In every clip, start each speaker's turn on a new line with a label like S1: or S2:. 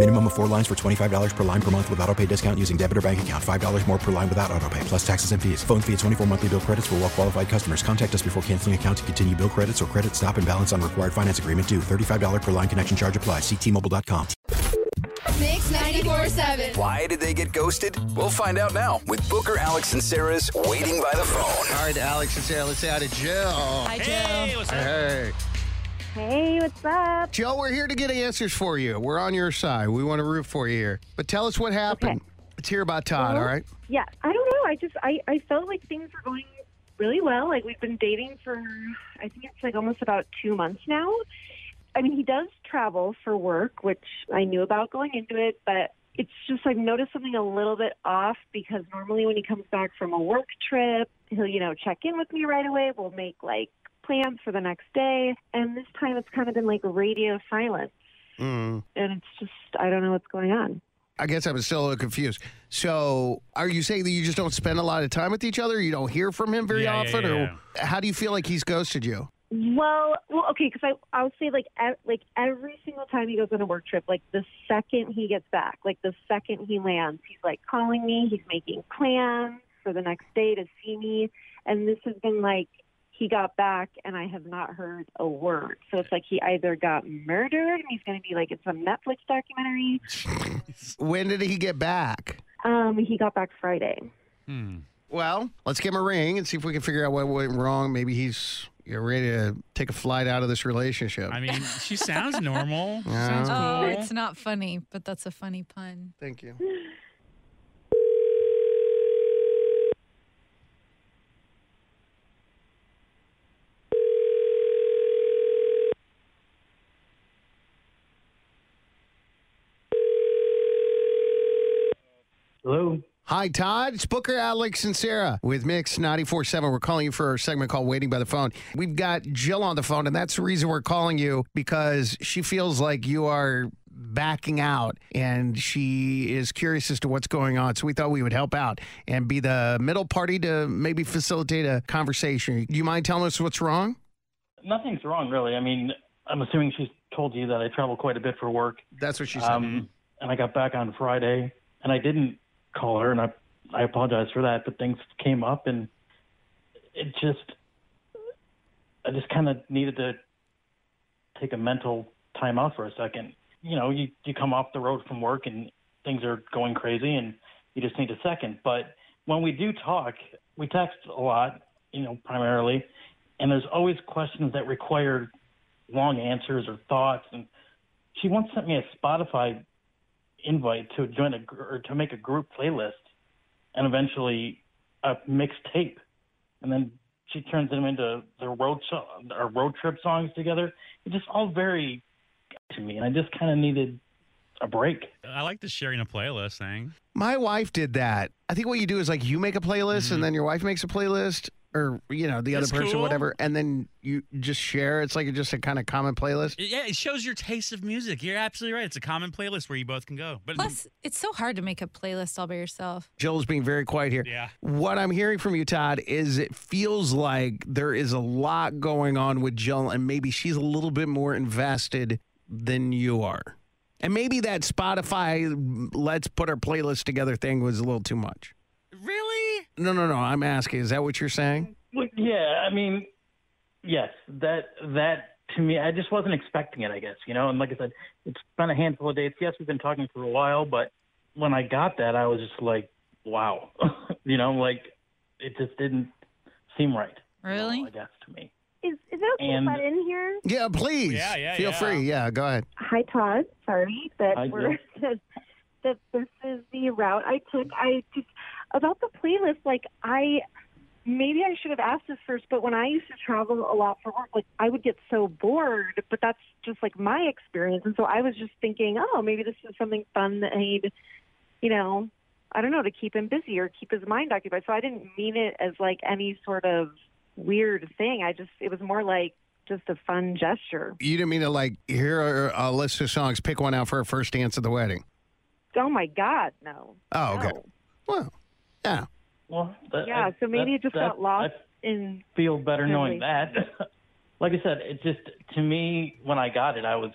S1: Minimum of four lines for $25 per line per month with auto pay discount using debit or bank account. $5 more per line without auto pay, plus taxes and fees. Phone fee at 24 monthly bill credits for well qualified customers. Contact us before canceling account to continue bill credits or credit stop and balance on required finance agreement due. $35 per line connection charge applies. Ctmobile.com.
S2: Mix 94.7.
S3: Why did they get ghosted? We'll find out now with Booker, Alex, and Sarah's Waiting by the Phone.
S4: All right, Alex and Sarah, let's say hi to Jill.
S2: Hi, Jill.
S5: what's
S4: Hey,
S6: Hey, what's up?
S4: Joe, we're here to get answers for you. We're on your side. We want to root for you here. But tell us what happened. Let's hear about Todd,
S6: Well,
S4: all right?
S6: Yeah, I don't know. I just I I felt like things were going really well. Like we've been dating for I think it's like almost about two months now. I mean, he does travel for work, which I knew about going into it, but it's just I've noticed something a little bit off because normally when he comes back from a work trip, he'll you know check in with me right away. We'll make like plans for the next day, and this time it's kind of been like radio silence,
S4: Mm.
S6: and it's just I don't know what's going on.
S4: I guess I'm still a little confused. So, are you saying that you just don't spend a lot of time with each other? You don't hear from him very
S5: Yeah, yeah,
S4: often,
S5: yeah,
S4: or how do you feel like he's ghosted you?
S6: Well, well, okay, because I I would say like ev- like every single time he goes on a work trip, like the second he gets back, like the second he lands, he's like calling me. He's making plans for the next day to see me, and this has been like he got back and I have not heard a word. So it's like he either got murdered and he's going to be like in some Netflix documentary.
S4: When did he get back?
S6: Um, he got back Friday. Hmm.
S4: Well, let's give him a ring and see if we can figure out what went wrong. Maybe he's you know, ready to take a flight out of this relationship.
S5: I mean, she sounds normal.
S4: Yeah.
S5: Sounds cool.
S2: Oh, it's not funny, but that's a funny pun.
S4: Thank you.
S7: Hello.
S4: Hi, Todd. It's Booker, Alex, and Sarah with Mix 94.7. We're calling you for our segment called Waiting by the Phone. We've got Jill on the phone, and that's the reason we're calling you because she feels like you are backing out and she is curious as to what's going on. So we thought we would help out and be the middle party to maybe facilitate a conversation. Do you mind telling us what's wrong?
S7: Nothing's wrong, really. I mean, I'm assuming she's told you that I travel quite a bit for work.
S4: That's what she said.
S7: Um, and I got back on Friday, and I didn't call her, and I I apologize for that. But things came up, and it just I just kind of needed to take a mental time out for a second. You know, you you come off the road from work, and things are going crazy, and you just need a second. But when we do talk, we text a lot, you know, primarily, and there's always questions that require long answers or thoughts. And she once sent me a Spotify invite to join a or to make a group playlist, and eventually a mixtape, and then she turns them into the road so- our road trip songs together. It's just all very to me, and I just kind of needed a break.
S5: I like the sharing a playlist thing.
S4: My wife did that. I think what you do is like you make a playlist and mm-hmm. then your wife makes a playlist or you know the.
S5: That's
S4: other person
S5: cool.
S4: whatever and then you just share it's like just a kind of common playlist.
S5: Yeah, it shows your taste of music. You're absolutely right. It's a common playlist where you both can go. But
S2: Plus, it's so hard to make a playlist all by yourself.
S4: Jill's being very quiet here.
S5: Yeah.
S4: What I'm hearing from you Todd is it feels like there is a lot going on with Jill and maybe she's a little bit more invested than you are. And maybe that Spotify let's put our playlist together thing was a little too much.
S5: Really,
S4: No, no, no. I'm asking. Is that what you're saying?
S7: Well, yeah, I mean, yes, that that to me, I just wasn't expecting it. I guess you know, and like I said, it's been a handful of dates. Yes, we've been talking for a while, but when I got that, I was just like, wow, you know, like it just didn't seem right.
S2: Really?
S7: I guess to me.
S6: Is is it okay
S4: And-
S6: if I'm in here?
S4: Yeah, please.
S5: Yeah, yeah,
S4: Feel
S5: yeah.
S4: free. Yeah, go ahead.
S6: Hi, Todd. Sorry that
S7: Hi,
S6: we're that, that this is the route I took. I just about the playlist. Like I maybe I should have asked this first, but when I used to travel a lot for work, like I would get so bored. But that's just like my experience, and so I was just thinking, oh, maybe this is something fun that he'd, you know, I don't know, to keep him busy or keep his mind occupied. So I didn't mean it as like any sort of weird thing. I just it was more like just a fun gesture.
S4: You didn't mean to like here are a list of songs. Pick one out for a first dance at the wedding.
S6: Oh my God, no.
S4: Oh, okay.
S6: No.
S4: Well, yeah.
S7: Well, that,
S6: Yeah,
S7: I-
S6: so maybe
S7: that-
S6: it just
S7: that-
S6: got lost
S7: I
S6: in.
S7: feel better knowing that. like I said, it just to me when I got it, I was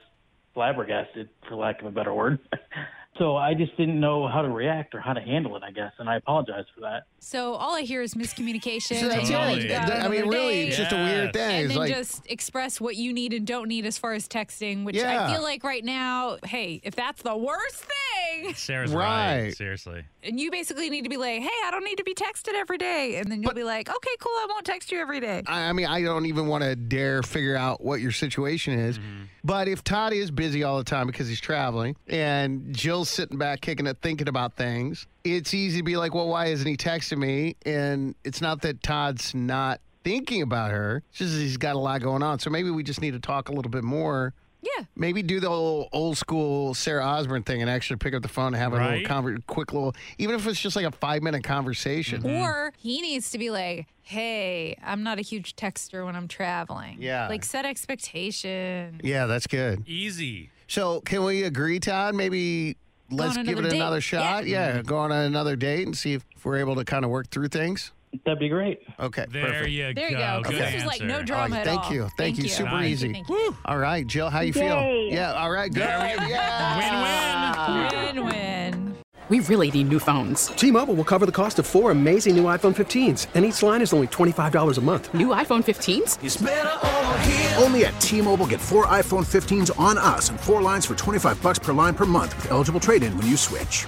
S7: flabbergasted, for lack of a better word. so I just didn't know how to react or how to handle it. I guess, and I apologize for that.
S2: So all I hear is miscommunication.
S4: So that's
S2: and
S4: it.
S2: you
S4: I mean, really,
S2: day.
S4: it's just a weird thing.
S2: And
S4: It's
S2: then
S4: like-
S2: just express what you need and don't need as far as texting, which
S4: Yeah.
S2: I feel like right now, hey, if that's the worst thing,
S5: Sarah's
S4: Right.
S5: right. Seriously.
S2: and you basically need to be like, hey, I don't need to be texted every day. And then you'll be like, okay, cool, I won't text you every day.
S4: I I mean, I don't even want to dare figure out what your situation is. Mm-hmm. But if Todd is busy all the time because he's traveling and Jill's sitting back kicking it, thinking about things, it's easy to be like, well, why isn't he texting me? And it's not that Todd's not thinking about her, it's just he's got a lot going on. So maybe we just need to talk a little bit more.
S2: Yeah.
S4: Maybe do the old, old school Sarah Osborne thing and actually pick up the phone and have a
S5: Right.
S4: little conver- quick little, even if it's just like a five minute conversation. Mm-hmm.
S2: Or he needs to be like, hey, I'm not a huge texter when I'm traveling.
S4: Yeah.
S2: Like set expectations.
S4: Yeah, that's good.
S5: Easy.
S4: So can we agree, Todd? Maybe let's give it
S2: another date.
S4: another shot. Yeah. go on another date and see if we're able to kind of work through things.
S7: That'd be great.
S4: Okay,
S5: There
S4: perfect.
S5: you
S2: There you
S5: go. Okay.
S2: This was like no drama at
S4: thank
S2: all.
S4: you, thank, you. Super
S5: Nice.
S4: easy.
S2: Thank you.
S4: All right, Jill, how you feel? Yeah, all right, good.
S5: There we-
S4: Yeah.
S2: Win win.
S8: We really need new phones.
S9: T-Mobile will cover the cost of four amazing new iPhone 15s, and each line is only $25 a month.
S8: New iPhone 15s?
S10: Only at T-Mobile get four iPhone 15s on us and four lines for 25 bucks per line per month with eligible trade-in when you switch.